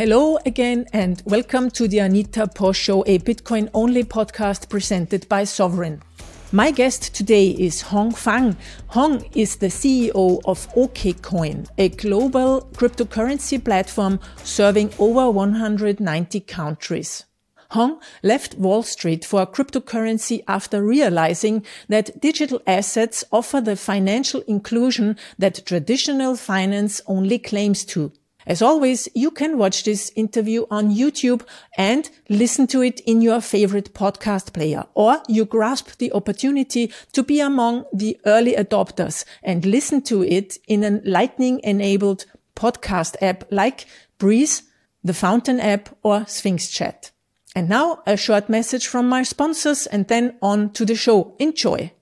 Hello again, and welcome to the Anita Posch Show, a Bitcoin only podcast presented by Sovryn. My guest today is Hong Fang. Hong is the CEO of OKCoin, a global cryptocurrency platform serving over 190 countries. Hong left Wall Street for cryptocurrency after realizing that digital assets offer the financial inclusion that traditional finance only claims to. As always, you can watch this interview on YouTube and listen to it in your favorite podcast player, or you grasp the opportunity to be among the early adopters and listen to it in a lightning enabled podcast app like Breeze, the Fountain app, or Sphinx Chat. And now a short message from my sponsors and then on to the show. Enjoy.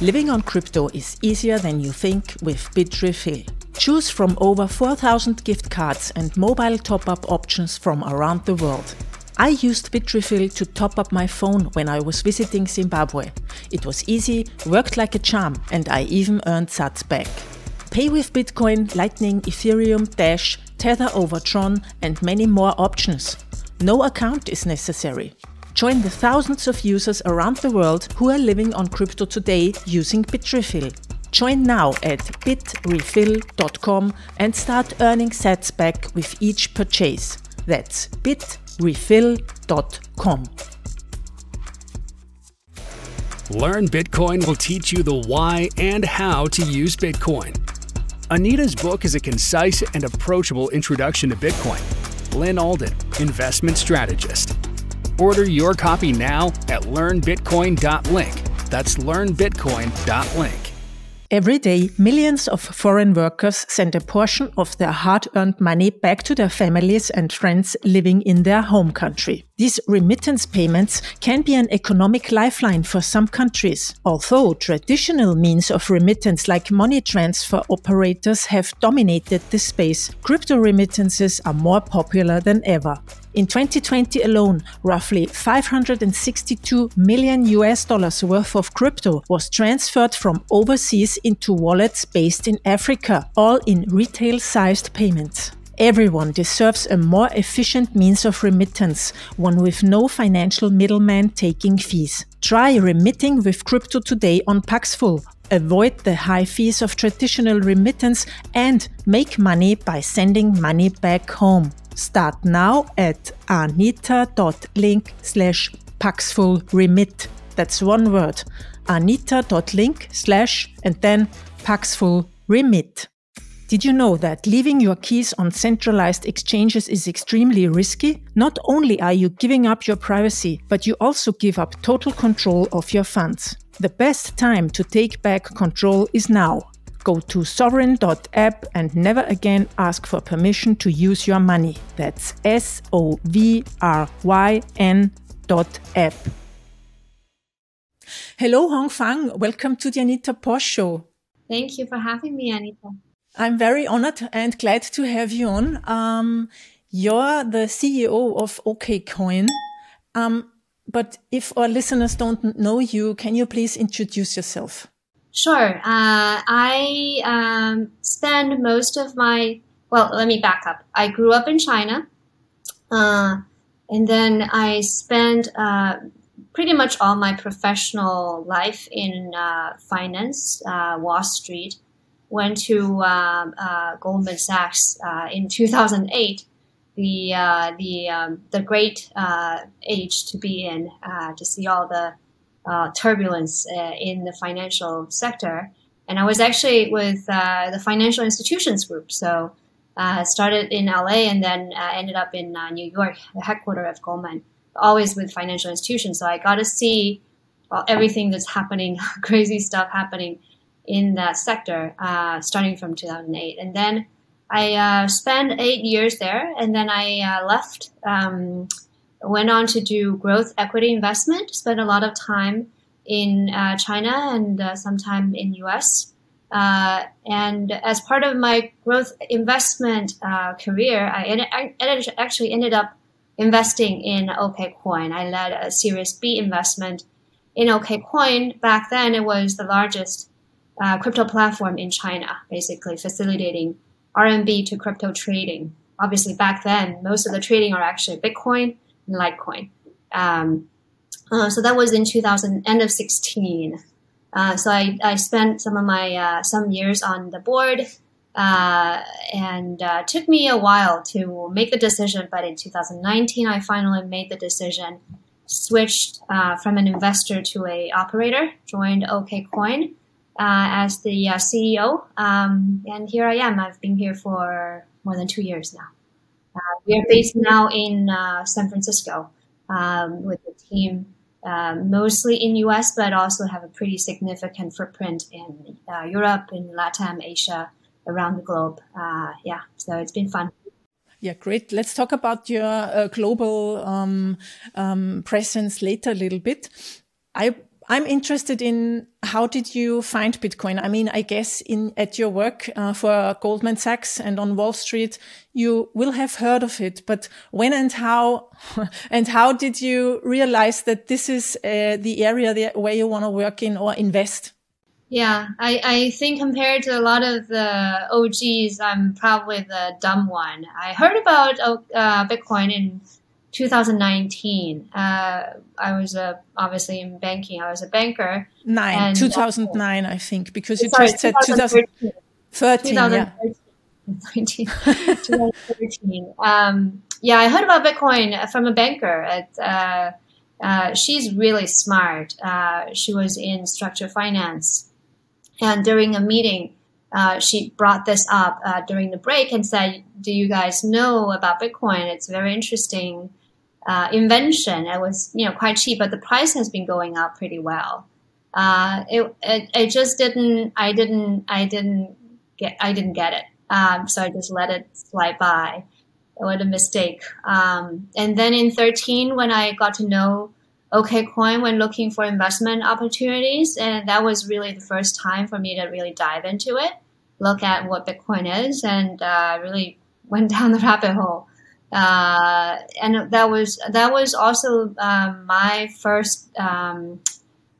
Living on crypto is easier than you think with Bitrefill. Choose from over 4,000 gift cards and mobile top up options from around the world. I used Bitrefill to top up my phone when I was visiting Zimbabwe. It was easy, worked like a charm, and I even earned sats back. Pay with Bitcoin, Lightning, Ethereum, Dash, Tether over Tron, and many more options. No account is necessary. Join the thousands of users around the world who are living on crypto today using Bitrefill. Join now at bitrefill.com and start earning sats back with each purchase. That's bitrefill.com. Learn Bitcoin will teach you the why and how to use Bitcoin. Anita's book is a concise and approachable introduction to Bitcoin. Lyn Alden, investment strategist. Order your copy now at learnbitcoin.link. That's learnbitcoin.link. Every day, millions of foreign workers send a portion of their hard earned money back to their families and friends living in their home country. These remittance payments can be an economic lifeline for some countries, although traditional means of remittance like money transfer operators have dominated the space. Crypto remittances are more popular than ever. In 2020 alone, roughly 562 million US dollars worth of crypto was transferred from overseas into wallets based in Africa, all in retail sized payments. Everyone deserves a more efficient means of remittance, one with no financial middleman taking fees. Try remitting with crypto today on Paxful. Avoid the high fees of traditional remittance and make money by sending money back home. Start now at anita.link slash paxfulremit. That's one word. anita.link slash and then paxfulremit. Did you know that leaving your keys on centralized exchanges is extremely risky? Not only are you giving up your privacy, but you also give up total control of your funds. The best time to take back control is now. Go to sovryn.app and never again ask for permission to use your money. That's S O V R Y N dot app. Hello, Hong Fang. Welcome to the Anita Posch Show. Thank you for having me, Anita. I'm very honored and glad to have you on. Um, you're the CEO of OKCoin. Um, but if our listeners don't know you, can you please introduce yourself? Sure. Uh, I um, spend most of my, well, let me back up. I grew up in China. Uh, and then I spent uh, pretty much all my professional life in uh, finance, uh, Wall Street. Went to um, uh, Goldman Sachs in 2008 the the um, the great age to be in to see all the uh, turbulence uh, in the financial sector. And I was actually with uh, the financial institutions group. So uh, started in LA and then uh, ended up in uh, New York, the headquarters of Goldman, always with financial institutions. So I got to see everything that's happening, crazy stuff happening in that sector, starting from 2008. And then I spent eight years there, and then I left. Um, went on to do growth equity investment, spent a lot of time in uh, China and uh, sometime in US. Uh, and as part of my growth investment uh, career, I, I actually ended up investing in OKCoin. I led a Series B investment in OKCoin. Back then, it was the largest uh, crypto platform in China, basically facilitating RMB to crypto trading obviously back then most of the trading are actually Bitcoin Litecoin. Um, uh, so that was in 2000, end of 16. Uh, so I, I spent some of my uh, some years on the board, uh, and uh, took me a while to make the decision. But in 2019, I finally made the decision, switched uh, from an investor to a operator, joined OKCoin as the CEO, um, and here I am. I've been here for more than two years now. We are based now in San Francisco um, with the team um, mostly in US, but also have a pretty significant footprint in uh, Europe, in Latin, Asia, around the globe. Uh, yeah, so it's been fun. Yeah, great. Let's talk about your uh, global um, um, presence later a little bit. I I'm interested in how did you find Bitcoin? I mean, I guess in at your work uh, for Goldman Sachs and on Wall Street, you will have heard of it. But when and how, and how did you realize that this is uh, the area where you want to work in or invest? Yeah, I, I think compared to a lot of the OGs, I'm probably the dumb one. I heard about uh, Bitcoin in 2019. Uh, I was uh, obviously in banking. I was a banker. Nine, and, 2009, uh, I think, because you sorry, just said 2013. 2013 yeah. 2013. Um, yeah, I heard about Bitcoin from a banker. At, uh, uh, she's really smart. Uh, she was in structured finance. And during a meeting, she brought this up during the break and said, Do you guys know about Bitcoin? It's very interesting uh, invention. It was you know quite cheap, but the price has been going up pretty well. Uh, it, it, it just didn't. I didn't. I didn't get. I didn't get it. Um, so I just let it slide by. What a mistake. Um, and then in 13, when I got to know OKCoin when looking for investment opportunities, and that was really the first time for me to really dive into it, look at what Bitcoin is, and uh, really went down the rabbit hole. Uh, and that was that was also um, my first um,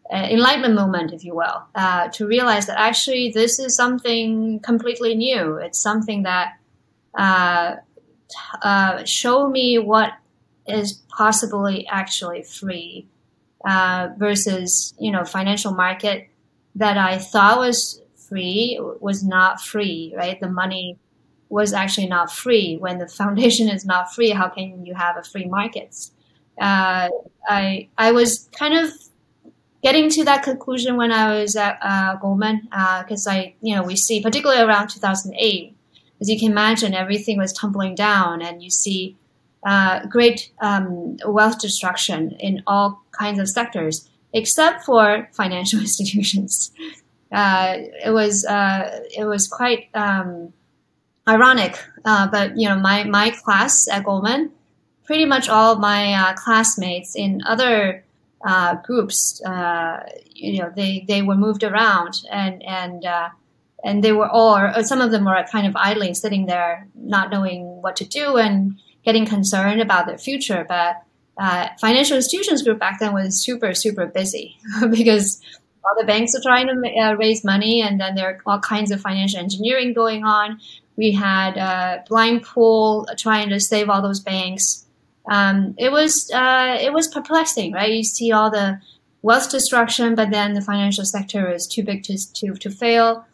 uh, enlightenment moment, if you will, uh, to realize that actually this is something completely new. It's something that uh, uh show me what is possibly actually free uh, versus you know financial market that I thought was free was not free. Right, the money was actually not free. When the foundation is not free, how can you have a free markets? Uh, I I was kind of getting to that conclusion when I was at uh, Goldman because uh, I you know we see particularly around 2008, as you can imagine, everything was tumbling down, and you see uh, great um, wealth destruction in all kinds of sectors except for financial institutions. Uh, it was uh, it was quite um, ironic, uh, but you know, my my class at Goldman, pretty much all my uh, classmates in other uh, groups, uh, you know, they they were moved around and and uh, and they were all, or some of them were kind of idly sitting there, not knowing what to do and getting concerned about their future. But uh, financial institutions group back then was super super busy because all the banks are trying to raise money, and then there are all kinds of financial engineering going on. We had uh, blind pool trying to save all those banks. Um, it was uh, it was perplexing, right? You see all the wealth destruction, but then the financial sector is too big to to, to fail,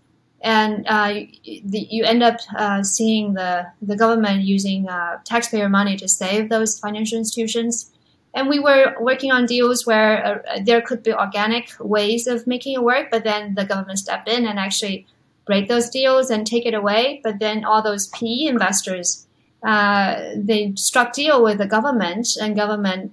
and uh, the, you end up uh, seeing the the government using uh, taxpayer money to save those financial institutions. And we were working on deals where uh, there could be organic ways of making it work, but then the government stepped in and actually break those deals and take it away. But then all those PE investors, uh, they struck deal with the government, and government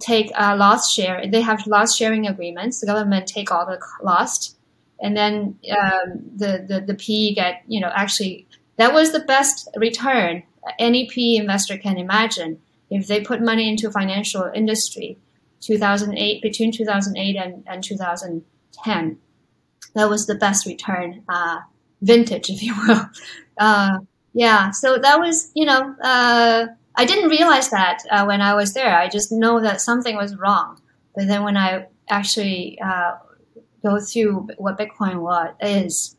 take a loss share. They have loss sharing agreements. The government take all the lost, and then um, the, the the PE get you know actually that was the best return any PE investor can imagine if they put money into financial industry. 2008 between 2008 and, and 2010 that was the best return uh, vintage, if you will. Uh, yeah, so that was, you know, uh, I didn't realize that uh, when I was there. I just know that something was wrong. But then when I actually uh, go through what Bitcoin was, is,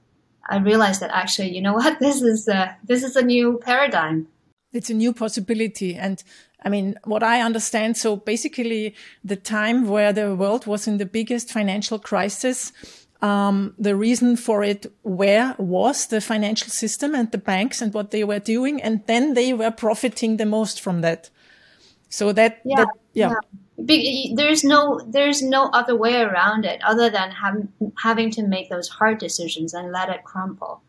I realized that actually, you know what, this is a, this is a new paradigm. It's a new possibility. And I mean, what I understand, so basically the time where the world was in the biggest financial crisis, um, the reason for it where was the financial system and the banks and what they were doing. And then they were profiting the most from that. So that, yeah, that, yeah. yeah. There's no, there's no other way around it other than having, having to make those hard decisions and let it crumble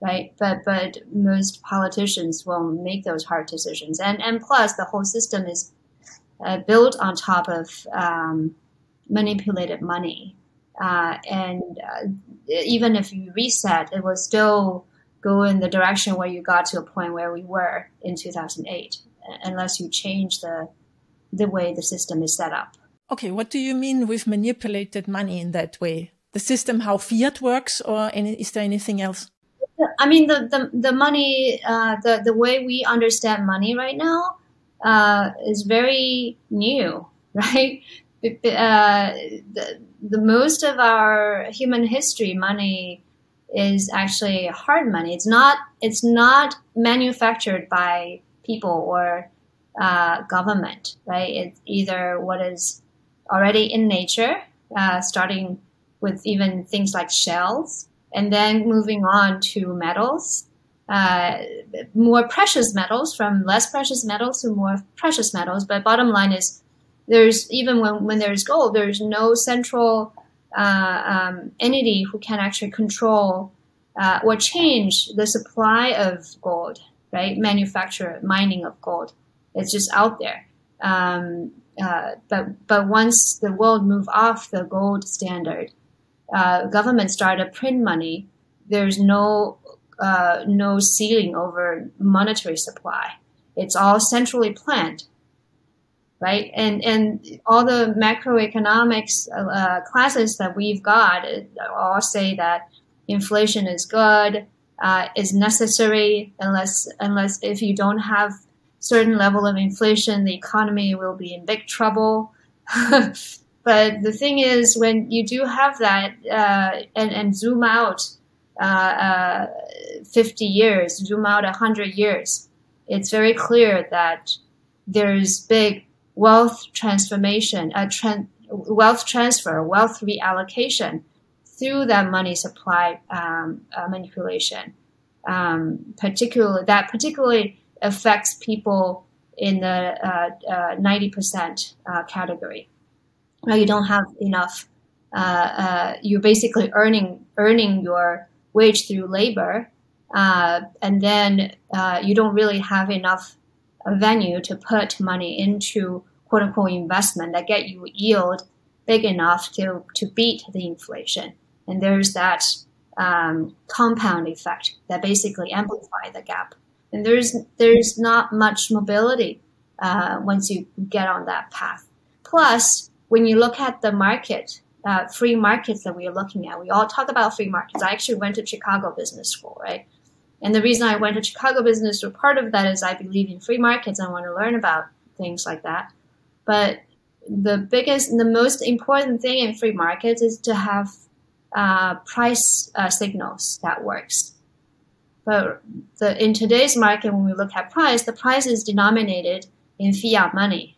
right? But but most politicians won't make those hard decisions, and and plus the whole system is uh, built on top of um, manipulated money, uh, and uh, even if you reset, it will still go in the direction where you got to a point where we were in 2008, unless you change the the way the system is set up. Okay, what do you mean with manipulated money in that way? The system, how fiat works, or any, is there anything else? I mean, the the, the money, uh, the the way we understand money right now uh, is very new, right? Uh, the, the most of our human history, money is actually hard money. It's not it's not manufactured by people or uh, government, right? It's either what is already in nature, uh, starting with even things like shells and then moving on to metals, uh, more precious metals from less precious metals to more precious metals. But bottom line is, there's even when, when there's gold, there's no central uh, um, entity who can actually control uh, or change the supply of gold, right? Manufacture, mining of gold. It's just out there. Um, uh, but but once the world move off the gold standard, uh, started to print money, there's no uh, no ceiling over monetary supply. It's all centrally planned, right? And and all the macroeconomics uh, classes that we've got all say that inflation is good, uh, is necessary, unless unless if you don't have certain level of inflation, the economy will be in big trouble. But the thing is, when you do have that uh, and, and zoom out uh, uh, 50 years, zoom out 100 years, it's very clear that there's big wealth transformation, uh, tra- wealth transfer, wealth reallocation through that money supply um, uh, manipulation. Um, particularly, that particularly affects people in the uh, uh, 90% uh, category you don't have enough. Uh, you're basically earning earning your wage through labor, and then you don't really have enough venue to put money into quote unquote investment that get you yield big enough to to beat the inflation. And there's that um, compound effect that basically amplify the gap. And there's there's not much mobility uh, once you get on that path. Plus, when you look at the market, uh, free markets that we are looking at, we all talk about free markets. I actually went to Chicago Business School, right? And the reason I went to Chicago Business School, part of that is I believe in free markets. I want to learn about things like that. But the biggest, the most important thing in free markets is to have uh, price uh, signals that works. But the, in today's market, when we look at price, the price is denominated in fiat money.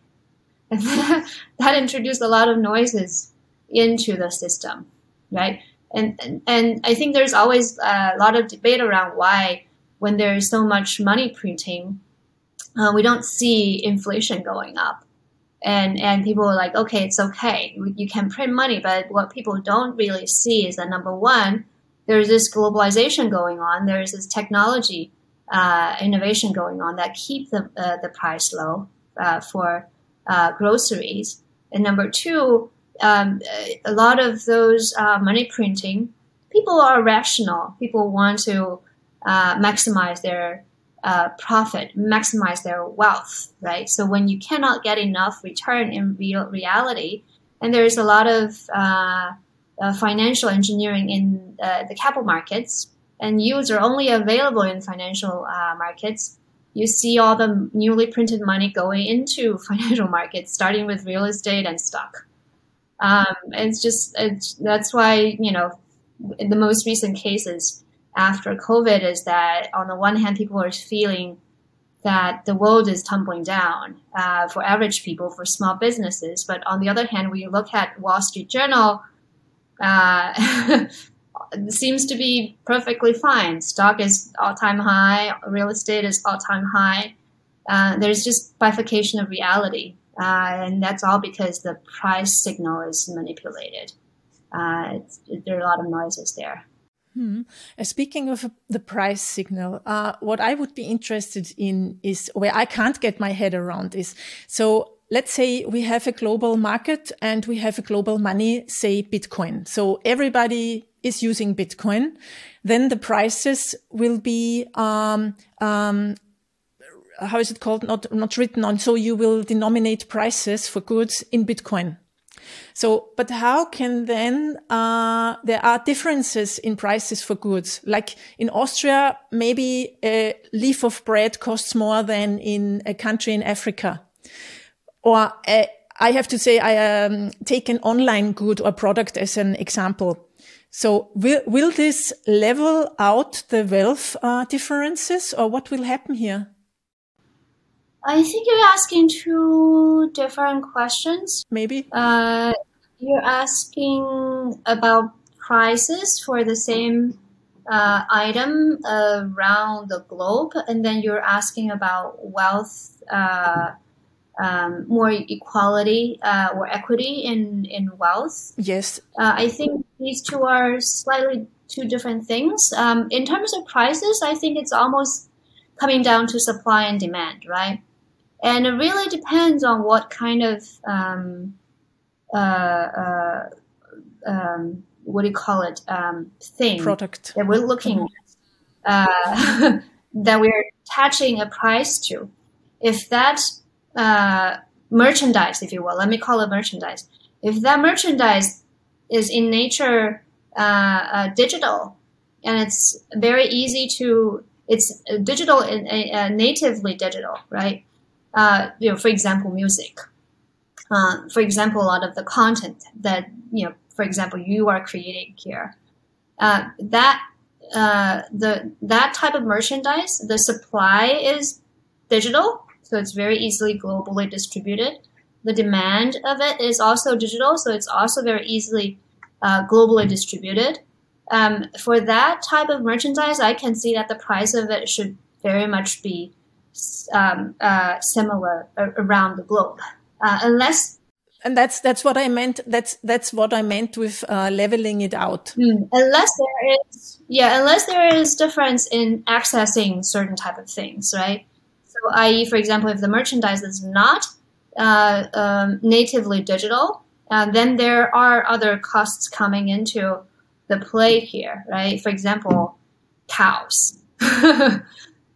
And that introduced a lot of noises into the system, right? And, and, and I think there's always a lot of debate around why, when there's so much money printing, uh, we don't see inflation going up. And, and people are like, okay, it's okay. You can print money. But what people don't really see is that number one, there's this globalization going on. There's this technology uh, innovation going on that keep the, uh, the price low uh, for uh, groceries. And number two, um, a lot of those uh, money printing, people are rational. People want to uh, maximize their uh, profit, maximize their wealth, right? So when you cannot get enough return in real reality, and there's a lot of uh, uh, financial engineering in the capital markets, and yields are only available in financial markets you see all the newly printed money going into financial markets, starting with real estate and stock. Um, it's just it's, that's why you know in the most recent cases after COVID is that on the one hand people are feeling that the world is tumbling down uh, for average people, for small businesses. But on the other hand, you look at Wall Street Journal, uh, seems to be perfectly fine. Stock is all time high, real estate is all time high. Uh, there's just bifurcation of reality. Uh, and that's all because the price signal is manipulated. Uh, there are a lot of noises there. Hmm. Uh, speaking of the price signal, uh, what I would be interested in is where I can't get my head around is so let's say we have a global market and we have a global money, say Bitcoin. So everybody is using Bitcoin. Then the prices will be, um, um, how is it called? Not, not written on. So you will denominate prices for goods in Bitcoin. So, but how can then, uh, there are differences in prices for goods. Like in Austria, maybe a leaf of bread costs more than in a country in Africa. Or uh, I have to say, I um, take an online good or product as an example. So will, will this level out the wealth uh, differences or what will happen here? I think you're asking two different questions. Maybe. Uh, you're asking about prices for the same uh, item around the globe, and then you're asking about wealth, uh, um, more equality uh, or equity in, in wealth. Yes. Uh, I think these two are slightly two different things. Um, in terms of prices, I think it's almost coming down to supply and demand, right? And it really depends on what kind of um, uh, uh, um, what do you call it um, thing product that we're looking mm-hmm. at uh, that we're attaching a price to. If that uh, merchandise, if you will, let me call it merchandise. If that merchandise is in nature uh, uh, digital and it's very easy to it's digital and natively digital, right? Uh, you know, for example, music. Uh, for example, a lot of the content that you know, for example, you are creating here, uh, that uh, the that type of merchandise, the supply is digital, so it's very easily globally distributed. The demand of it is also digital, so it's also very easily uh, globally distributed. Um, for that type of merchandise, I can see that the price of it should very much be um, uh, similar around the globe, uh, unless. And that's that's what I meant. That's that's what I meant with uh, leveling it out. Mm, unless there is, yeah, unless there is difference in accessing certain type of things, right? So, i.e., for example, if the merchandise is not uh, um, natively digital, uh, then there are other costs coming into the play here, right? For example, cows.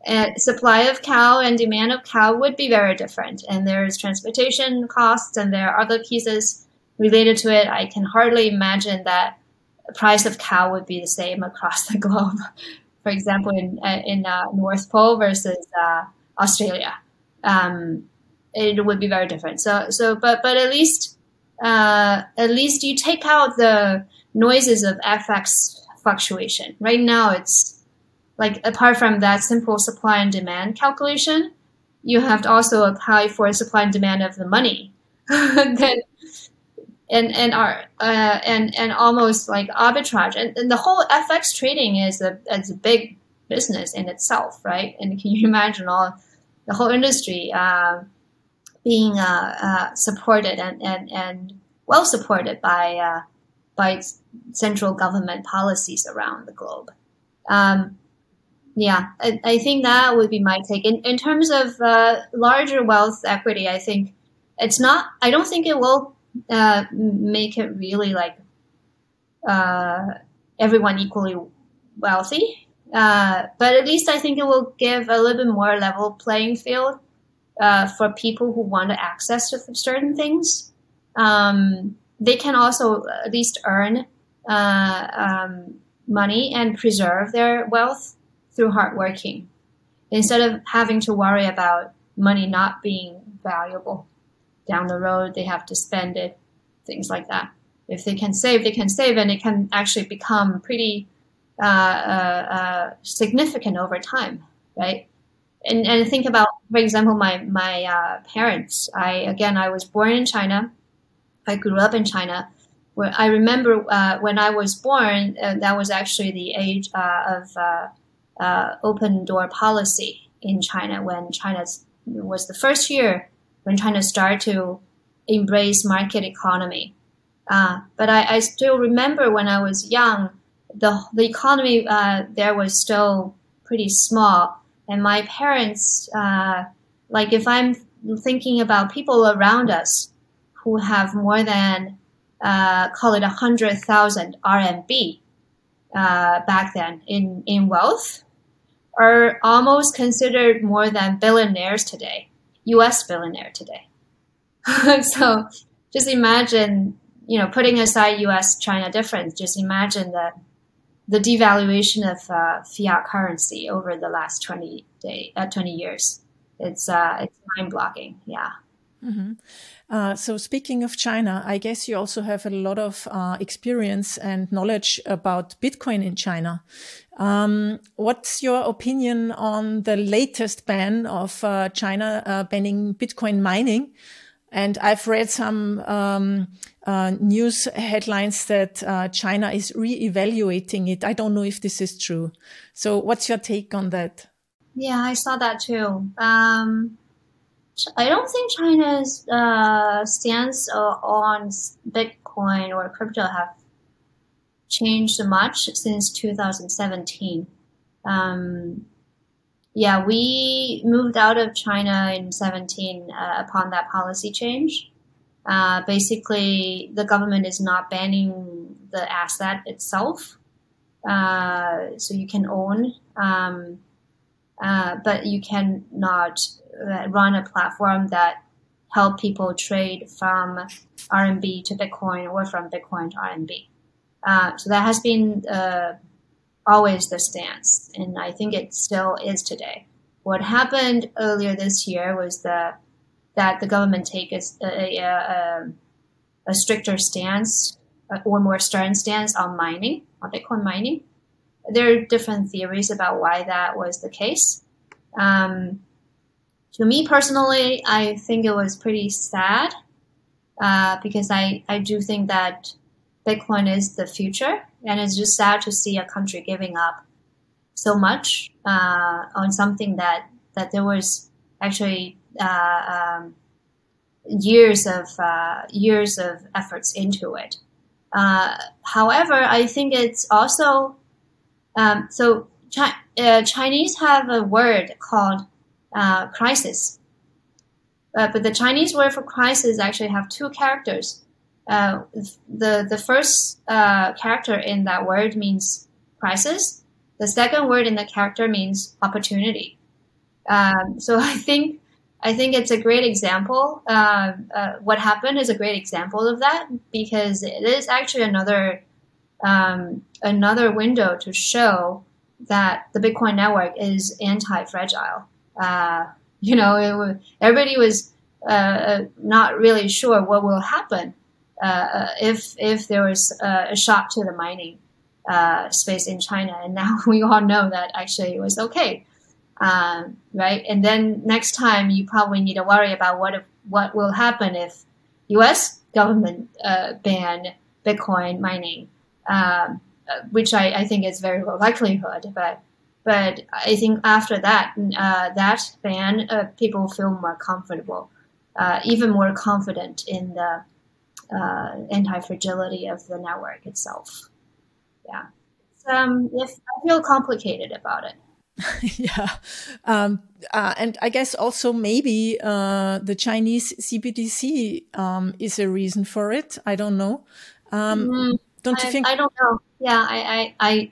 and supply of cow and demand of cow would be very different. And there's transportation costs and there are other pieces related to it. I can hardly imagine that price of cow would be the same across the globe. For example, in in uh, North Pole versus uh, Australia, um, it would be very different. So so but but at least uh, at least you take out the noises of FX fluctuation. Right now, it's like apart from that simple supply and demand calculation, you have to also apply for supply and demand of the money. then and and are uh, and and almost like arbitrage and, and, the whole FX trading is a is a big business in itself, right? And can you imagine all the whole industry uh, being uh, uh supported and, and and well supported by uh, by central government policies around the globe? Um, yeah, I, I, think that would be my take. In, in terms of uh, larger wealth equity, I think it's not, I don't think it will uh, make it really like uh, everyone equally wealthy. Uh, but at least I think it will give a little bit more level playing field uh, for people who want to access to certain things. Um, they can also at least earn uh, um, money and preserve their wealth through hard working instead of having to worry about money not being valuable down the road they have to spend it things like that if they can save they can save and it can actually become pretty uh, uh, uh, significant over time right and, and think about, for example, my my uh, parents. I again, I was born in China. I grew up in China. Where I remember uh, when I was born, uh, that was actually the age of uh, uh, open door policy in China when China was the first year when China started to embrace market economy. but I, I, still remember when I was young, the the economy there was still pretty small and my parents, uh, like if I'm thinking about people around us who have more than, uh, call it a hundred thousand RMB uh, back then in, in wealth, are almost considered more than billionaires today, US billionaire today. so just imagine, you know, putting aside US China difference, just imagine that the devaluation of uh, fiat currency over the last 20 day, uh, 20 years. It's, uh, it's mind blocking. Yeah. Mm-hmm. Uh, so speaking of China, I guess you also have a lot of uh, experience and knowledge about Bitcoin in China. Um, what's your opinion on the latest ban of uh, China uh, banning Bitcoin mining? And I've read some um, uh, news headlines that uh, China is re-evaluating it. I don't know if this is true. So, what's your take on that? Yeah, I saw that too. Um, I don't think China's uh, stance on Bitcoin or crypto have changed much since 2017. Um, yeah, we moved out of China in 17 uh, upon that policy change. Uh, basically, the government is not banning the asset itself, uh, so you can own, um, uh, but you cannot uh, run a platform that help people trade from RMB to Bitcoin or from Bitcoin to RMB. Uh, so that has been always the stance, and I think it still is today. What happened earlier this year was the, that the government take a, a, a, a stricter stance uh, or more stern stance on mining, on Bitcoin mining. There are different theories about why that was the case. Um, to me personally, I think it was pretty sad uh, because I, I do think that Bitcoin is the future and it's just sad to see a country giving up so much uh, on something that that there was actually uh, um, years of uh, years of efforts into it. Uh, however, I think it's also um, so. Uh, Chinese have a word called uh, crisis, but the Chinese word for crisis actually have two characters uh, the the first uh, character in that word means crisis. The second word in the character means opportunity. Um, so I think I think it's a great example. Uh, uh, what happened is a great example of that because it is actually another um, another window to show that the Bitcoin network is anti-fragile. Uh, you know, everybody was uh, not really sure what will happen uh, if if there was a shock to the mining uh, space in China, and now we all know that actually it was okay, um, right? And then next time you probably need to worry about what if, what will happen if U.S. government uh, ban Bitcoin mining, um, which I, I, think is very low likelihood, but. But I think after that, uh, that ban, uh, people feel more comfortable, uh, even more confident in the uh, anti-fragility of the network itself. Yeah, um, if I feel complicated about it. yeah, um, uh, and I guess also maybe uh, the Chinese CBDC um, is a reason for it. I don't know. Um, mm, don't you I, think? I don't know. Yeah, I, I, I,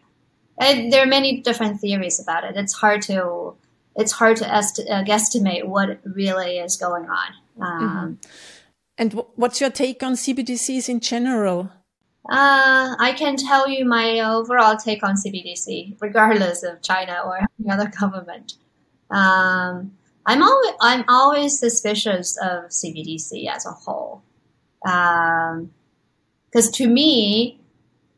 I, there are many different theories about it. It's hard to it's hard to est- uh, guesstimate what really is going on. Um, mm-hmm. And what's your take on CBDCs in general? Uh, I can tell you my overall take on CBDC, regardless of China or any other government. Um, I'm always I'm always suspicious of CBDC as a whole, because um, to me,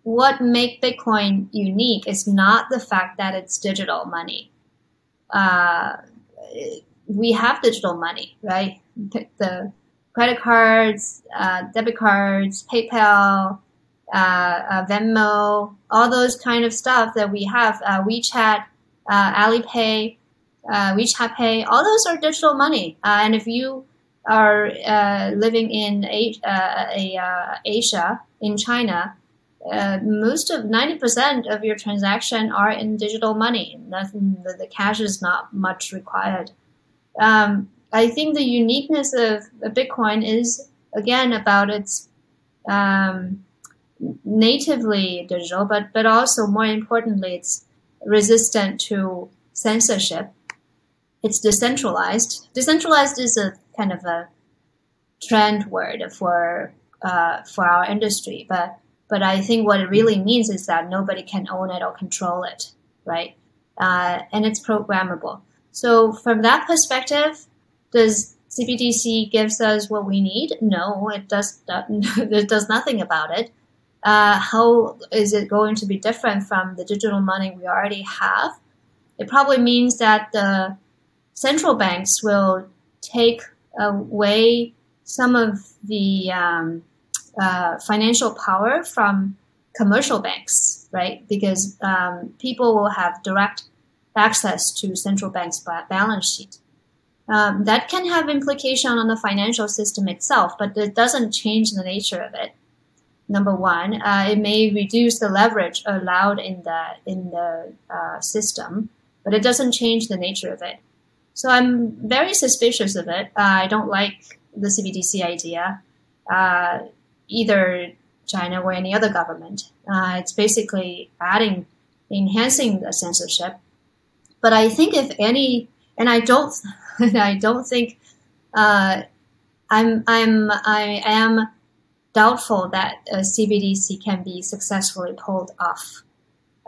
what make Bitcoin unique is not the fact that it's digital money. Uh, we have digital money, right? The credit cards, uh, debit cards, PayPal, uh, uh, Venmo, all those kind of stuff that we have, uh, WeChat, uh, Alipay, WeChat Pay, all those are digital money. and if you are living in a, a Asia, in China, uh, most of 90% of your transaction are in digital money. Nothing, the, the cash is not much required. Um, I think the uniqueness of, Bitcoin is again about its um, natively digital, but but also more importantly, it's resistant to censorship. It's decentralized. Decentralized is a kind of a trend word for uh, for our industry, but but I think what it really means is that nobody can own it or control it, right? Uh, and it's programmable. So from that perspective, does CBDC gives us what we need? No, it does. it does nothing about it. Uh, how is it going to be different from the digital money we already have? It probably means that the central banks will take away some of the um, uh, financial power from commercial banks, right? Because um, people will have direct access to central banks' balance sheet. Um, that can have implication on the financial system itself, but it doesn't change the nature of it. Number one, uh, it may reduce the leverage allowed in the in the uh, system, but it doesn't change the nature of it. So I'm very suspicious of it. Uh, I don't like the CBDC idea. Uh, either China or any other government. Uh, it's basically adding, enhancing the censorship. But I think if any, and I don't, I don't think, uh, I'm, I'm, I am doubtful that CBDC can be successfully pulled off.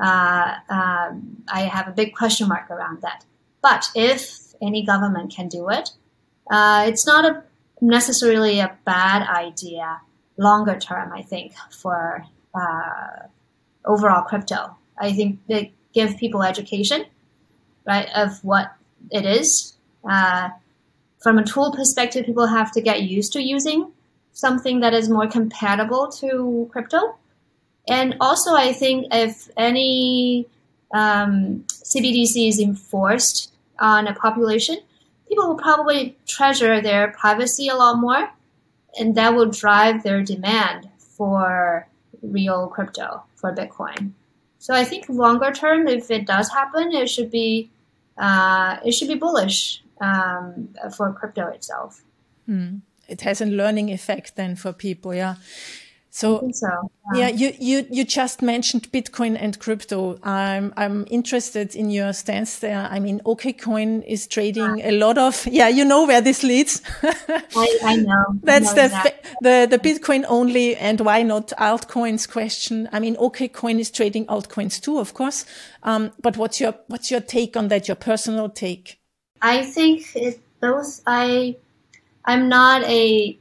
Uh, um, I have a big question mark around that. But if any government can do it, uh, it's not a, necessarily a bad idea longer term, I think, for uh, overall crypto. I think they give people education, right, of what it is. Uh, from a tool perspective, people have to get used to using something that is more compatible to crypto. And also, I think if any um, CBDC is enforced on a population, people will probably treasure their privacy a lot more and that will drive their demand for real crypto for Bitcoin. So I think longer term, if it does happen, it should be uh, it should be bullish um, for crypto itself. Mm. It has a learning effect then for people, yeah. So, so yeah. yeah, you, you, you just mentioned Bitcoin and crypto. I'm, I'm interested in your stance there. I mean, OKCoin is trading a lot of, yeah, you know where this leads. I, I, know. That's I know the, the, the Bitcoin only and why not altcoins question. I mean, OKCoin is trading altcoins too, of course. Um, but what's your, what's your take on that? Your personal take? I think it, those, I, I'm not a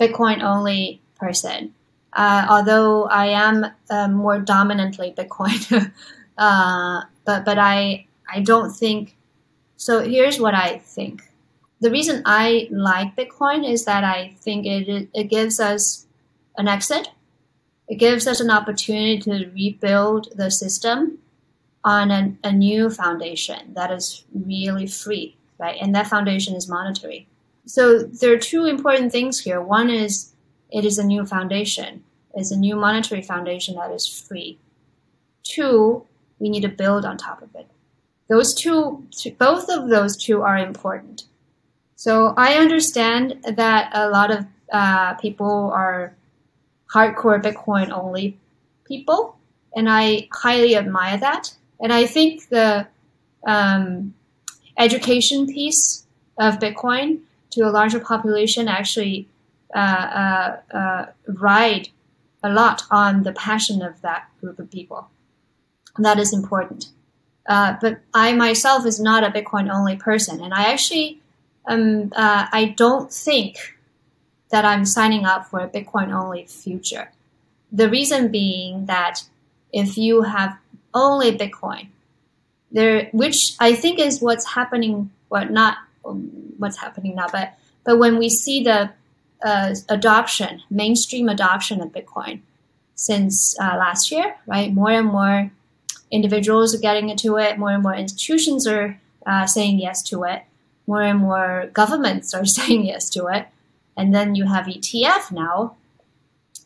Bitcoin only person. Uh, although I am uh, more dominantly Bitcoin, uh, but but I I don't think. So here's what I think. The reason I like Bitcoin is that I think it it gives us an exit. It gives us an opportunity to rebuild the system on a, a new foundation that is really free, right? And that foundation is monetary. So there are two important things here. One is it is a new foundation. It's a new monetary foundation that is free. Two, we need to build on top of it. Those two, both of those two are important. So I understand that a lot of uh, people are hardcore Bitcoin only people, and I highly admire that. And I think the um, education piece of Bitcoin to a larger population actually uh, uh, uh, ride a lot on the passion of that group of people. That is important. Uh, but I myself is not a Bitcoin only person, and I actually um, uh, I don't think that I'm signing up for a Bitcoin only future. The reason being that if you have only Bitcoin, there, which I think is what's happening well, not what's happening now, but but when we see the uh, adoption, mainstream adoption of Bitcoin since uh, last year, right? More and more individuals are getting into it. More and more institutions are uh, saying yes to it. More and more governments are saying yes to it. And then you have ETF now.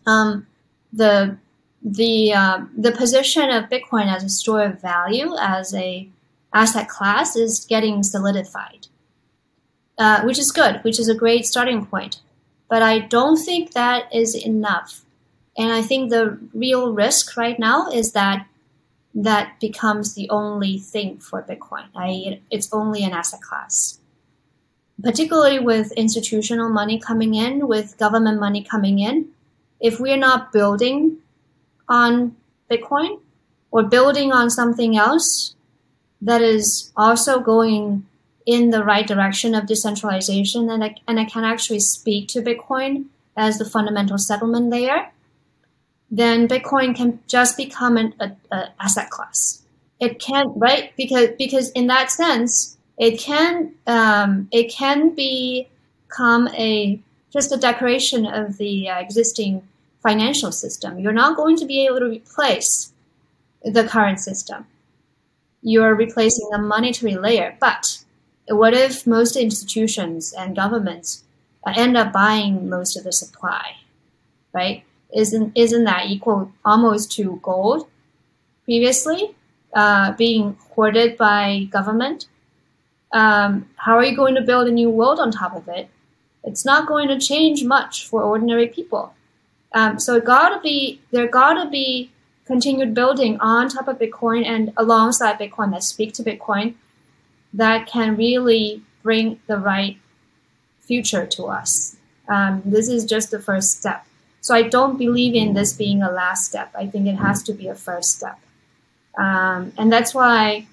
Um, the the uh, the position of Bitcoin as a store of value, as a asset class, is getting solidified, uh, which is good, which is a great starting point. But I don't think that is enough, and I think the real risk right now is that that becomes the only thing for Bitcoin. I, it's only an asset class. Particularly with institutional money coming in, with government money coming in, if we're not building on Bitcoin or building on something else that is also going in the right direction of decentralization and I, and I can actually speak to Bitcoin as the fundamental settlement layer, then Bitcoin can just become an a, a asset class. It can, right? Because, because in that sense, it can, um, it can become a, just a decoration of the uh, existing financial system. You're not going to be able to replace the current system. You're replacing the monetary layer. But what if most institutions and governments end up buying most of the supply, right? Isn't isn't that equal almost to gold previously uh, being hoarded by government? Um, how are you going to build a new world on top of it? It's not going to change much for ordinary people. Um, so it gotta be there gotta be continued building on top of Bitcoin and alongside Bitcoin that speak to Bitcoin that can really bring the right future to us. Um, this is just the first step. So I don't believe in this being a last step. I think it has to be a first step. Um, and that's why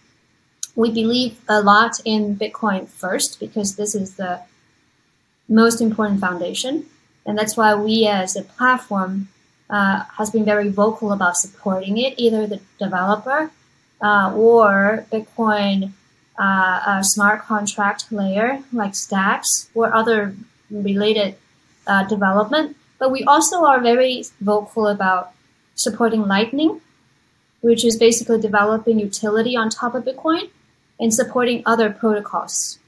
we believe a lot in Bitcoin first, because this is the most important foundation. And that's why we as a platform uh, has been very vocal about supporting it, either the developer uh, or Bitcoin uh, smart contract layer like Stacks or other related uh, development. But we also are very vocal about supporting Lightning, which is basically developing utility on top of Bitcoin and supporting other protocols.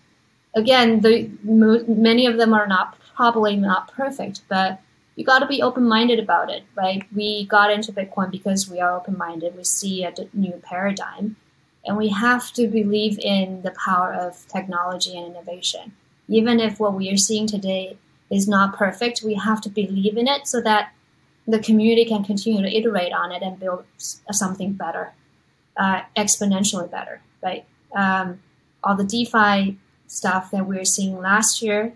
Again, the, many of them are not probably not perfect, but you got to be open minded about it, right? We got into Bitcoin because we are open minded. We see a new paradigm, and we have to believe in the power of technology and innovation. Even if what we are seeing today is not perfect, we have to believe in it so that the community can continue to iterate on it and build something better, uh, exponentially better, right? Um, all the DeFi stuff that we are seeing last year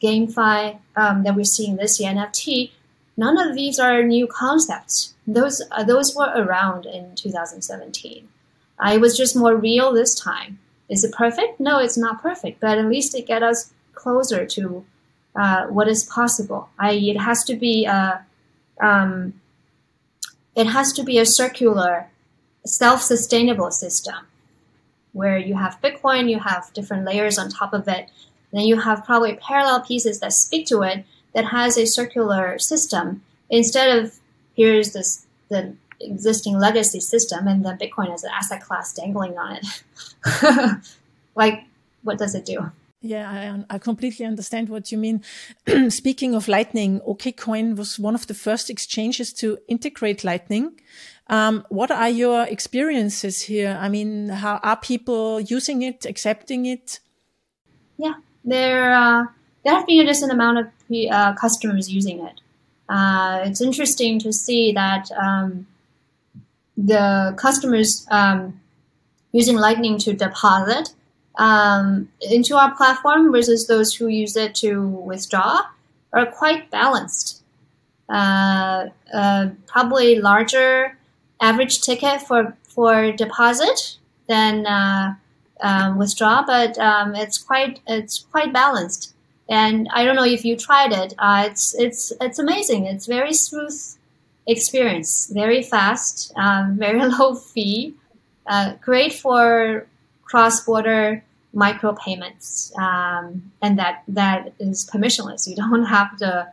GameFi um, that we're seeing this year, NFT, none of these are new concepts. Those uh, those were around in 2017. Uh, it was just more real this time. Is it perfect? No, it's not perfect, but at least it get us closer to uh, what is possible. I, it has to be a, um, it has to be a circular, self-sustainable system where you have Bitcoin, you have different layers on top of it, then you have probably parallel pieces that speak to it that has a circular system instead of here's this the existing legacy system and then Bitcoin as an asset class dangling on it. like, what does it do? Yeah, I, I completely understand what you mean. Speaking of Lightning, OKCoin was one of the first exchanges to integrate Lightning. Um, what are your experiences here? I mean, how are people using it, accepting it? Yeah, there uh, there have been a decent amount of uh, customers using it. Uh, it's interesting to see that um, the customers um, using Lightning to deposit um, into our platform versus those who use it to withdraw are quite balanced. Uh, uh, probably larger average ticket for for deposit than uh, um, withdraw, but um, it's quite it's quite balanced. And I don't know if you tried it. Uh, it's it's it's amazing. It's very smooth experience, very fast, um, very low fee, uh, great for cross border micropayments, um, and that that is permissionless. You don't have to,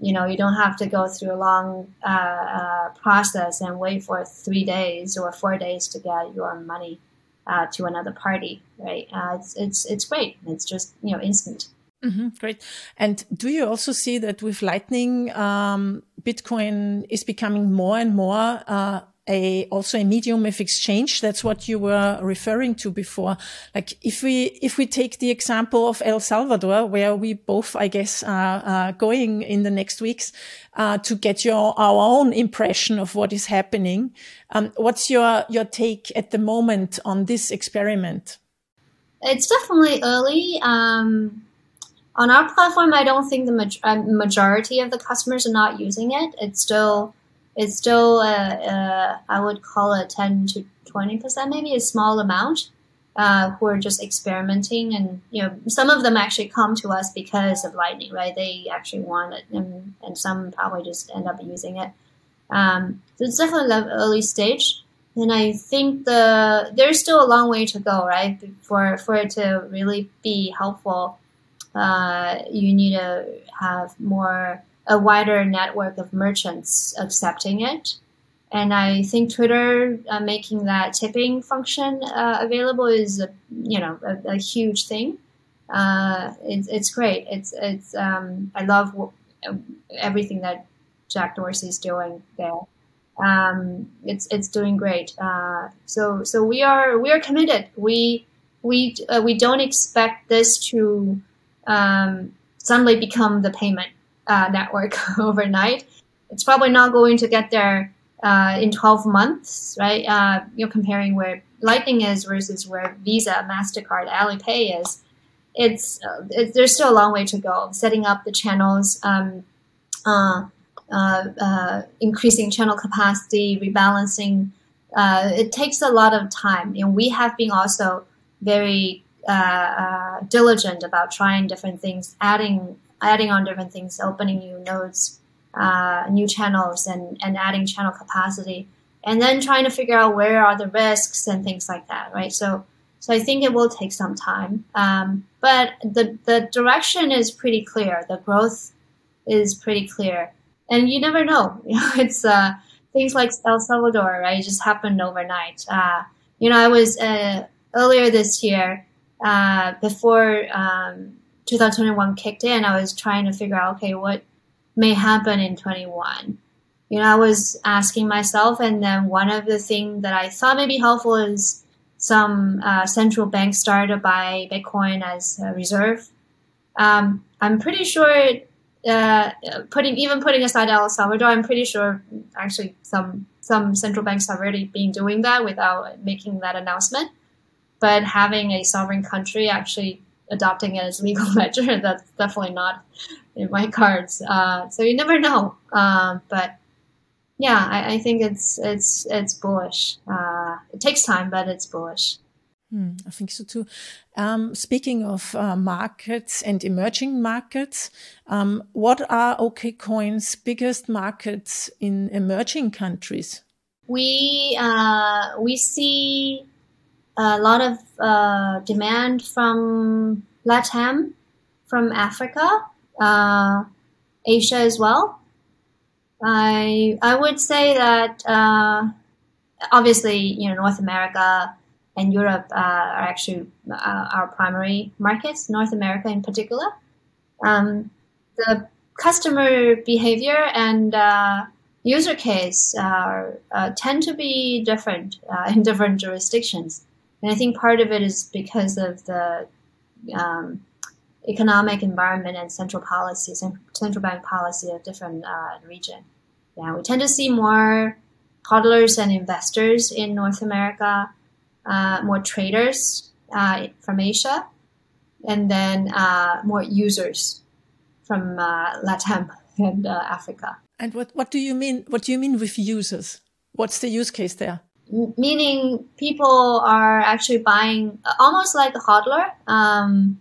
you know, you don't have to go through a long uh, uh, process and wait for three days or four days to get your money uh, to another party. Right? Uh, it's it's it's great. It's just you know instant. Mm-hmm, great. And do you also see that with Lightning, um, Bitcoin is becoming more and more uh, a also a medium of exchange. That's what you were referring to before. Like if we if we take the example of El Salvador, where we both, I guess, are, going in the next weeks uh, to get your our own impression of what is happening. Um, what's your your take at the moment on this experiment? It's definitely early. Um, on our platform, I don't think the ma- uh, majority of the customers are not using it. It's still it's still I would call it 10 to 20 percent, maybe a small amount, uh, who are just experimenting, and you know some of them actually come to us because of Lightning, right? They actually want it, and, and some probably just end up using it. Um, so it's definitely an early stage, and I think the there's still a long way to go, right? For for it to really be helpful, uh, you need to have more a wider network of merchants accepting it. And I think Twitter uh, making that tipping function uh, available is, a, you know, a, a huge thing. Uh, it's, it's great. It's it's um, I love everything that Jack Dorsey is doing there. Um, it's it's doing great. Uh, so so we are we are committed. We we we don't expect this to um, suddenly become the payment uh, network overnight. It's probably not going to get there uh, in 12 months, right? Uh, you're comparing where Lightning is versus where Visa, Mastercard, Alipay is. It's, uh, there's still a long way to go. Setting up the channels, um, uh, uh, increasing channel capacity, rebalancing. it takes a lot of time, and we have been also very diligent about trying different things, adding adding on different things, opening new nodes, uh, new channels, and, and adding channel capacity, and then trying to figure out where are the risks and things like that, right? So, so I think it will take some time, um, but the the direction is pretty clear. The growth is pretty clear, and you never know. it's uh, things like El Salvador, right? It just happened overnight. Uh, you know, I was uh, earlier this year uh, before. Um, 2021 kicked in, I was trying to figure out, okay, what may happen in 21. You know, I was asking myself, and then one of the things that I thought may be helpful is some uh, central bank started by Bitcoin as a reserve. Um, I'm pretty sure, uh, putting even putting aside El Salvador, I'm pretty sure actually some some central banks have already been doing that without making that announcement. But having a sovereign country actually adopting it as legal measure. That's definitely not in my cards. Uh, so you never know. Uh, but yeah, I, I, think it's it's it's bullish. Uh, it takes time, but it's bullish. Hmm, I think so too. Um, speaking of uh, markets and emerging markets, um, what are OKCoin's biggest markets in emerging countries? We uh, we see a lot of uh, demand from Latam, from Africa, uh, Asia as well. I I would say that uh, obviously you know North America and Europe uh, are actually uh, our primary markets. North America in particular, um, the customer behavior and uh, user case tend to be different in different jurisdictions. And I think part of it is because of the um, economic environment and central policies and central bank policy of different uh, region. Yeah, we tend to see more hodlers and investors in North America, uh, more traders uh, from Asia, and then uh, more users from uh, Latin and uh, Africa. And what, what do you mean? What do you mean with users? What's the use case there? Meaning people are actually buying almost like a hodler. Um,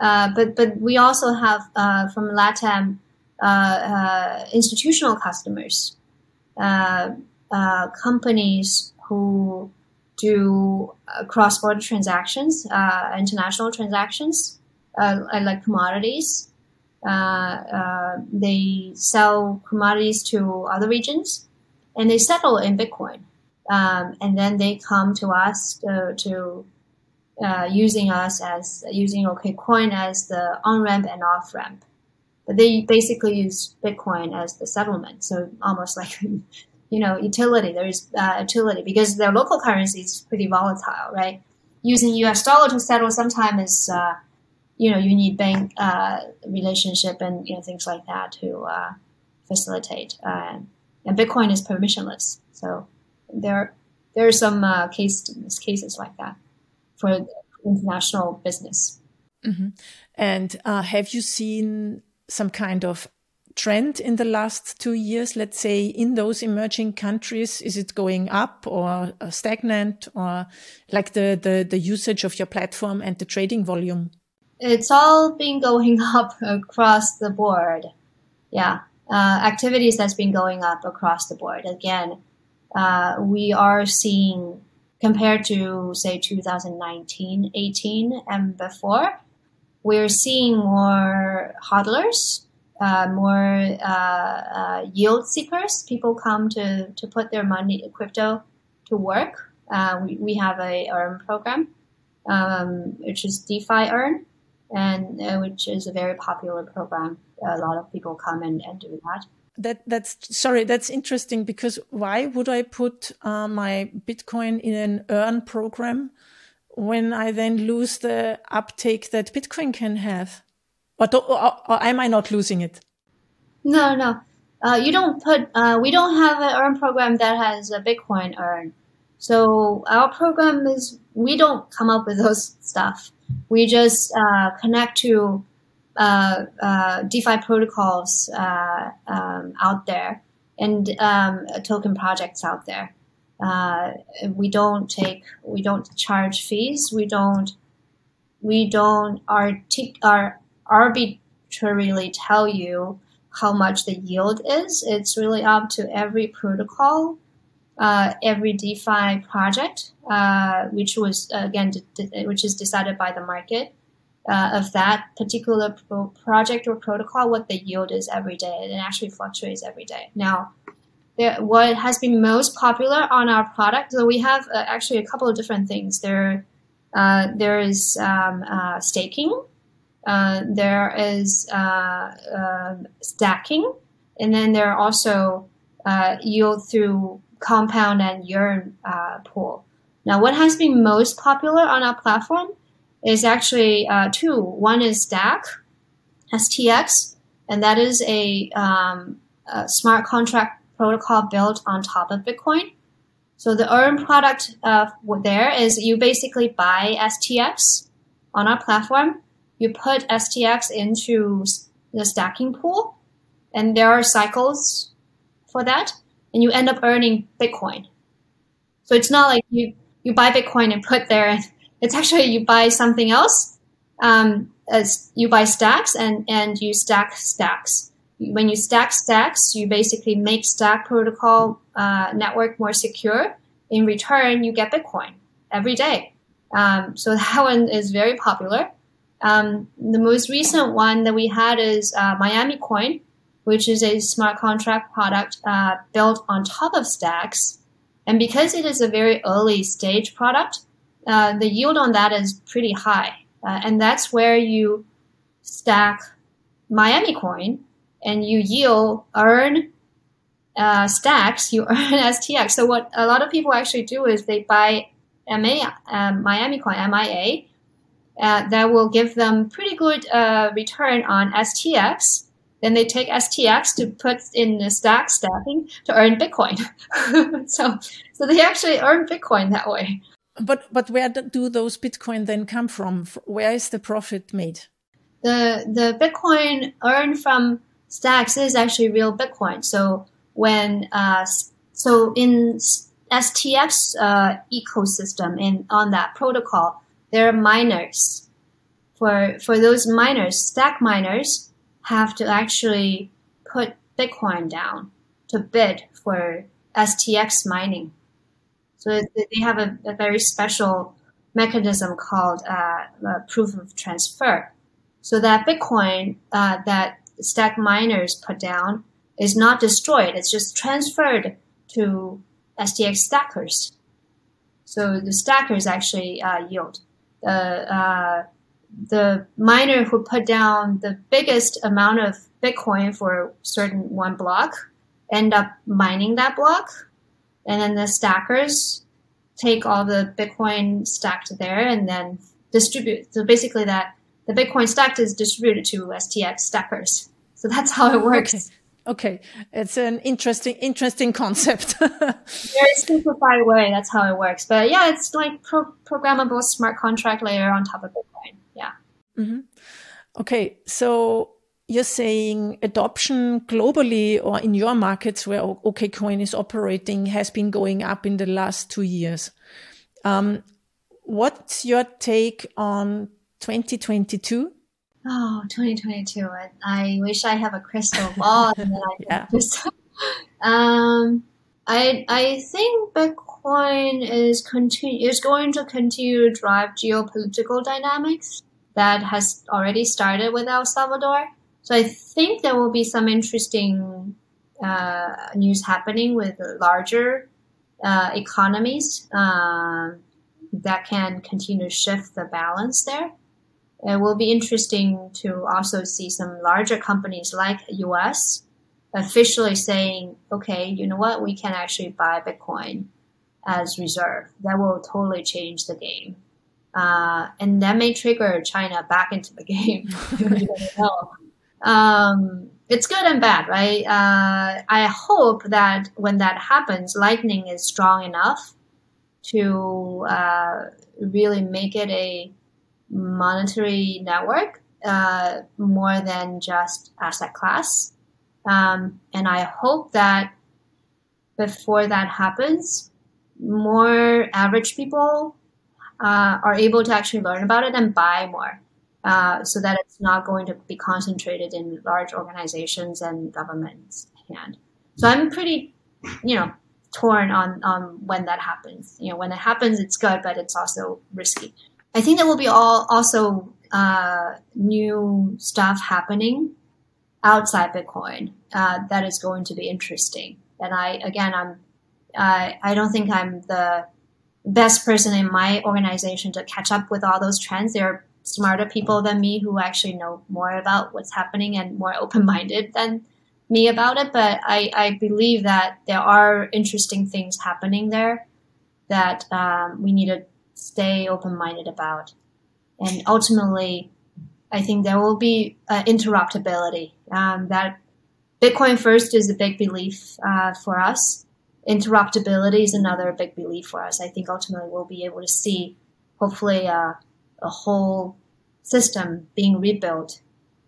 uh, but but we also have uh, from LATAM uh, uh institutional customers, uh, uh, companies who do uh, cross-border transactions, uh, international transactions, uh, like commodities. they sell commodities to other regions, and they settle in Bitcoin. Um, and then they come to us to, to uh, using us as using OKCoin as the on ramp and off ramp. But they basically use Bitcoin as the settlement, so almost like you know utility. There is uh, utility because their local currency is pretty volatile, right? Using U.S. dollar to settle sometimes is uh, you know you need bank uh, relationship and you know things like that to uh, facilitate. Uh, and Bitcoin is permissionless, so there there are some case cases like that for international business. Mm-hmm. And uh, have you seen some kind of trend in the last two years, let's say, in those emerging countries? Is it going up or uh, stagnant or like the, the, the usage of your platform and the trading volume? It's all been going up across the board. Yeah. Uh, activities that's been going up across the board. Again, uh, we are seeing compared to say 2019, 18 and before, we're seeing more hodlers, uh, more uh, uh, yield seekers. People come to, to put their money, crypto, to work. Uh, we, we have a earn program, um, which is DeFi Earn, and which is a very popular program. A lot of people come and, and do that that that's sorry that's interesting because why would i put uh, my bitcoin in an earn program when i then lose the uptake that bitcoin can have? Or, to, or, or am i not losing it? No no. Uh, you don't put uh, we don't have an earn program that has a bitcoin earn. So our program is we don't come up with those stuff. We just uh, connect to DeFi protocols uh, um, out there and um, token projects out there. Uh, we don't take, we don't charge fees. We don't, we don't artic- ar- arbitrarily tell you how much the yield is. It's really up to every protocol, uh, every DeFi project, uh, which was again, which is decided by the market uh, of that particular pro- project or protocol, what the yield is every day. And it actually fluctuates every day. Now, there, what has been most popular on our product, so we have uh, actually a couple of different things. There, uh, there is um, uh, staking, uh, there is uh, um, stacking, and then there are also yield through compound and yearn pool. Now, what has been most popular on our platform is actually uh, two. One is Stack, STX, and that is a, um, a, smart contract protocol built on top of Bitcoin. So the earn product uh, there is you basically buy STX on our platform. You put STX into the stacking pool, and there are cycles for that, and you end up earning Bitcoin. So it's not like you you buy Bitcoin and put there it's actually you buy something else. Um, as you buy stacks and, and you stack stacks. When you stack stacks, you basically make stack protocol uh, network more secure. In return, you get Bitcoin every day. Um, so that one is very popular. Um, the most recent one that we had is uh, Miami Coin, which is a smart contract product uh, built on top of stacks. And because it is a very early stage product, uh, the yield on that is pretty high. Uh, and that's where you stack Miami coin and you yield, earn uh, stacks, you earn STX. So what a lot of people actually do is they buy MA, um, Miami coin, MIA, uh, that will give them pretty good uh, return on STX. Then they take STX to put in the stack stacking to earn Bitcoin. so, so they actually earn Bitcoin that way. But but where do those Bitcoin then come from? Where is the profit made? The the Bitcoin earned from stacks is actually real Bitcoin. So when uh, so in STX uh, ecosystem in on that protocol, there are miners. For for those miners, stack miners have to actually put Bitcoin down to bid for STX mining. So they have a, a very special mechanism called uh, proof of transfer. So that Bitcoin uh, that stack miners put down is not destroyed; it's just transferred to STX stackers. So the stackers actually uh, yield the uh, the miner who put down the biggest amount of Bitcoin for a certain one block end up mining that block, and then the stackers take all the Bitcoin stacked there and then distribute. So basically, that the Bitcoin stacked is distributed to STX stackers. So that's how it works. Okay. Okay, it's an interesting, interesting concept. Very simplified way. That's how it works. But yeah, it's like pro- programmable smart contract layer on top of Bitcoin. Yeah. Mm-hmm. Okay, so you're saying adoption globally or in your markets where OKCoin is operating has been going up in the last two years. Um, what's your take on 2022? Oh, 2022. I, I wish I have a crystal ball yeah. just, um, I, I think Bitcoin is continue, is going to continue to drive geopolitical dynamics that has already started with El Salvador. So I think there will be some interesting uh, news happening with larger uh, economies uh, that can continue to shift the balance there. It will be interesting to also see some larger companies like US officially saying, okay, you know what, we can actually buy Bitcoin as reserve. That will totally change the game. Uh, and that may trigger China back into the game. um, it's good and bad, right? Uh, I hope that when that happens, Lightning is strong enough to uh, really make it a monetary network uh, more than just asset class. Um, and I hope that before that happens, more average people uh, are able to actually learn about it and buy more. Uh, so that it's not going to be concentrated in large organizations and governments' hand. So I'm pretty, you know, torn on on when that happens. You know, when it happens, it's good, but it's also risky. I think there will be all also uh, new stuff happening outside Bitcoin uh, that is going to be interesting. And I again, I'm I I don't think I'm the best person in my organization to catch up with all those trends. There are smarter people than me who actually know more about what's happening and more open minded than me about it. But I, I believe that there are interesting things happening there that um, we need to stay open minded about. And ultimately, I think there will be uh, interoperability. Um, that Bitcoin first is a big belief uh, for us. Interoperability is another big belief for us. I think ultimately we'll be able to see, hopefully, uh, a whole system being rebuilt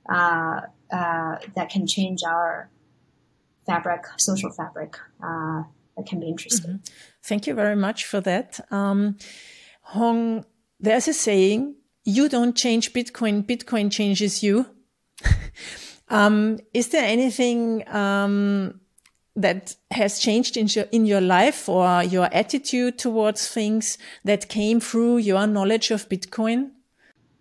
uh, uh, that can change our fabric, social fabric. Uh, that can be interesting. Mm-hmm. Thank you very much for that. Um, Hong, there's a saying, you don't change Bitcoin, Bitcoin changes you. um, is there anything um, that has changed in your, in your life or your attitude towards things that came through your knowledge of Bitcoin?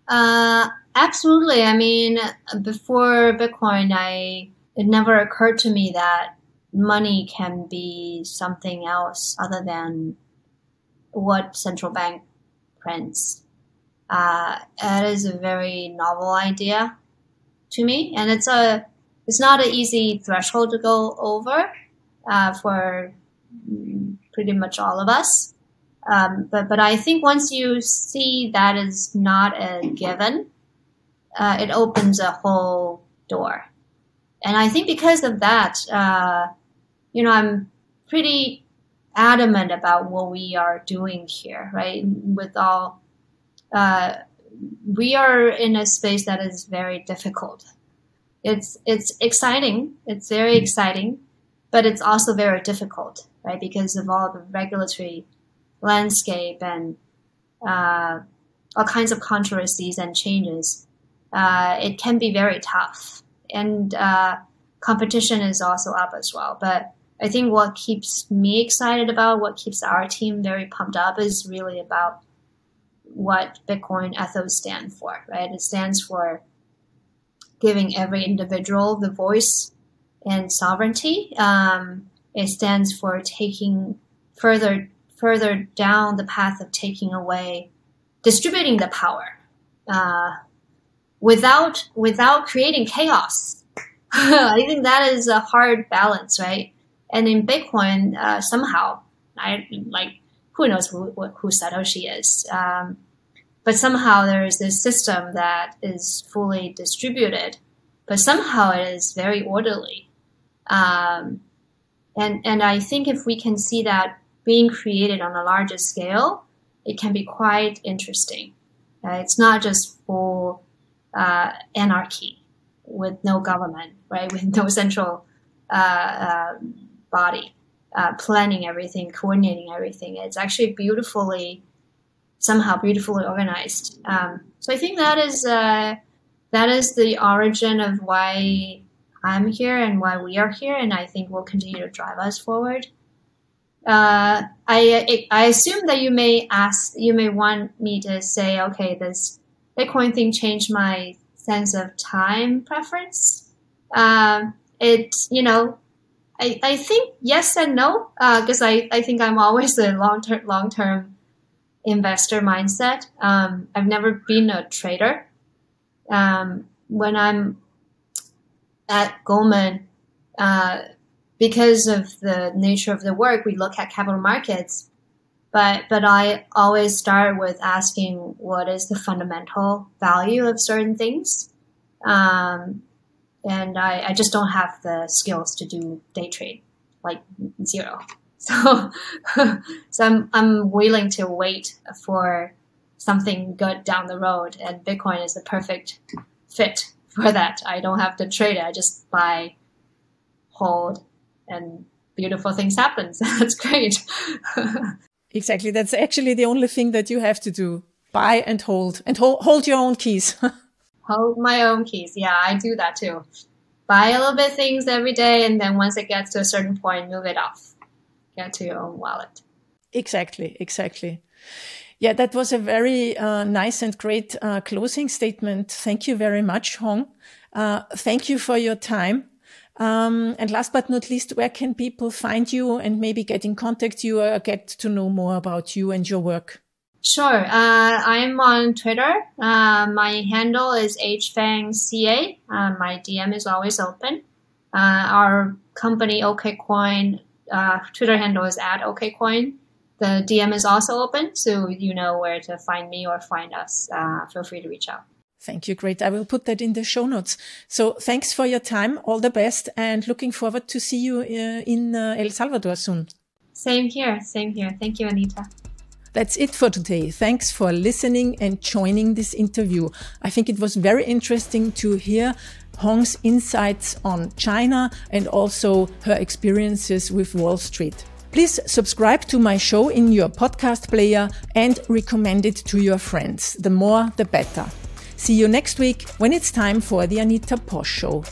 Uh, absolutely. I mean, before Bitcoin, I it never occurred to me that money can be something else other than what central bank prints. Uh, it is a very novel idea to me, and it's a it's not an easy threshold to go over uh, for pretty much all of us. Um, but but I think once you see that is not a given, uh, it opens a whole door. And I think because of that, uh, you know, I'm pretty adamant about what we are doing here, right? With all, uh, we are in a space that is very difficult. It's it's exciting. It's very exciting, but it's also very difficult, right? Because of all the regulatory landscape and uh, all kinds of controversies and changes. Uh, it can be very tough, and uh, competition is also up as well. But I think what keeps me excited about, what keeps our team very pumped up is really about what Bitcoin ethos stand for, right? It stands for giving every individual the voice and sovereignty. Um, it stands for taking further further down the path of taking away, distributing the power, uh, without without creating chaos. I think that is a hard balance, right? And in Bitcoin, uh, somehow, I like who knows who who Satoshi is. Um, but somehow there is this system that is fully distributed, but somehow it is very orderly. Um, and and I think if we can see that being created on a larger scale, it can be quite interesting. Uh, it's not just full uh, anarchy with no government, right? With no central uh, uh body uh, planning everything, coordinating everything. It's actually beautifully, somehow beautifully organized. Um, so I think that is uh, that is the origin of why I'm here and why we are here, and I think will continue to drive us forward. Uh, I I assume that you may ask, you may want me to say, okay, this Bitcoin thing changed my sense of time preference. Um, it you know, I, I think yes and no because uh, I, I think I'm always a long term long term investor mindset. Um, I've never been a trader. Um, when I'm at Goldman, uh, because of the nature of the work, we look at capital markets. But but I always start with asking what is the fundamental value of certain things, um, and I, I just don't have the skills to do day trade, like zero. So so I'm I'm willing to wait for something good down the road, and Bitcoin is the perfect fit for that. I don't have to trade it. I just buy, hold, and beautiful things happen. That's great. exactly. That's actually the only thing that you have to do. Buy and hold and hold, hold your own keys. hold my own keys. Yeah, I do that too. Buy a little bit things every day. And then once it gets to a certain point, move it off. Get to your own wallet. Exactly. Exactly. Yeah, that was a very uh, nice and great uh, closing statement. Thank you very much, Hong. Uh, thank you for your time. Um, and last but not least, where can people find you and maybe get in contact you or get to know more about you and your work? Sure. Uh, I'm on Twitter. Uh, my handle is hfangca. Uh, my DM is always open. Uh, our company OKCoin uh, Twitter handle is at OKCoin. The DM is also open, so you know where to find me or find us. Uh, feel free to reach out. Thank you. Great. I will put that in the show notes. So thanks for your time. All the best and looking forward to see you uh, in uh, El Salvador soon. Same here. Same here. Thank you, Anita. That's it for today. Thanks for listening and joining this interview. I think it was very interesting to hear Hong's insights on China and also her experiences with Wall Street. Please subscribe to my show in your podcast player and recommend it to your friends. The more, the better. See you next week when it's time for the Anita Posch Show.